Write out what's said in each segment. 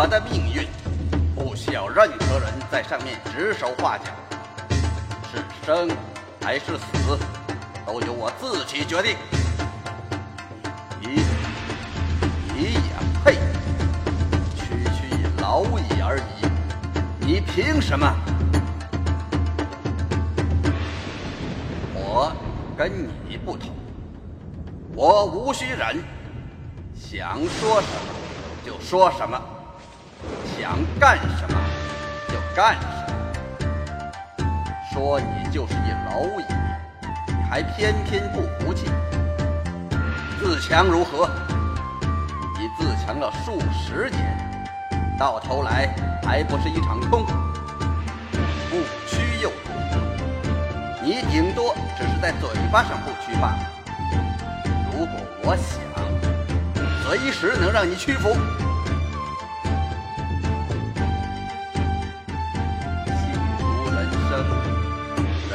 我的命运，不需要任何人在上面指手画脚，是生还是死，都由我自己决定。你，你也配？区区一蝼蚁而已，你凭什么？我跟你不同，我无需忍，想说什么就说什么，想干什么就干什么。说你就是一蝼蚁，你还偏偏不服气。自强如何？你自强了数十年，到头来还不是一场空？不屈又如何？你顶多只是在嘴巴上不屈罢了。如果我想，随时能让你屈服。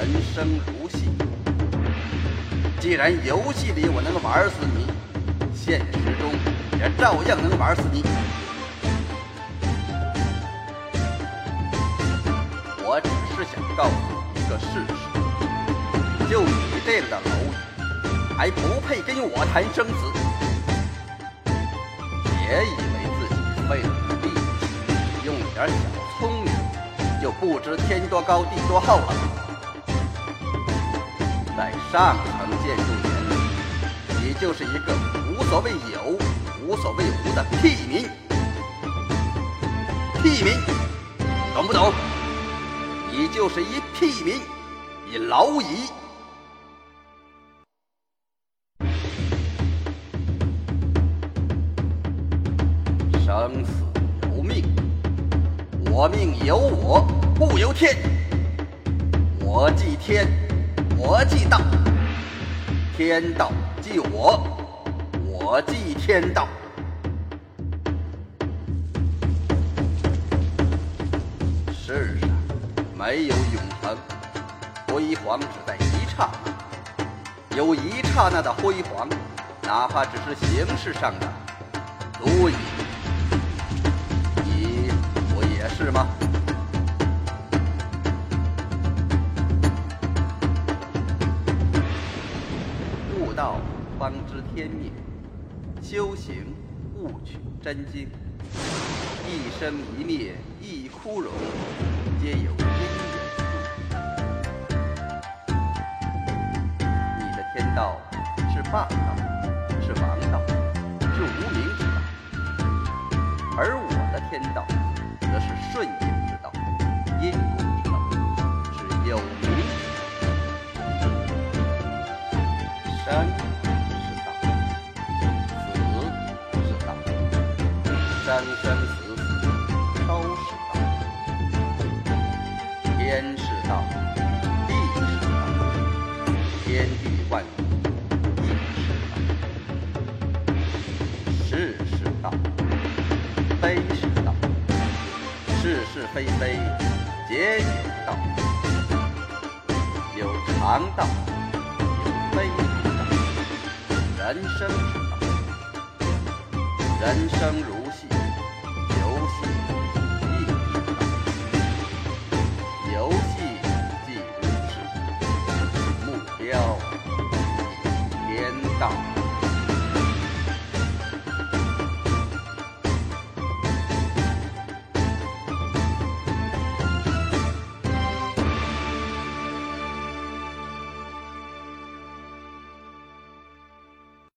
人生如戏。既然游戏里我能玩死你，现实中也照样能玩死你。我只是想告诉你一个事实：就你这样的蝼蚁，还不配跟我谈生死。别以为自己费了点力，用点小聪明，就不知天多高地多厚了。在上层建筑里，你就是一个无所谓有、无所谓无的屁民。屁民，懂不懂？你就是一屁民，一蝼蚁。生死由命，我命由我不由天。我祭天，我即道，天道即我，我即天道。世上没有永恒，辉煌只在一刹那。有一刹那的辉煌，哪怕只是形式上的，足矣。你不也是吗？道方知天命，修行悟取真经。一生一灭一枯荣，皆有因缘你的天道是霸道，是王道，是无名之道；而我的天道，则是顺应生生死死都是道。天是道，地是道，天地万物亦是道。是是道，非是道，是是非非皆有道。有常道，有非常道。人生之道，人生如道。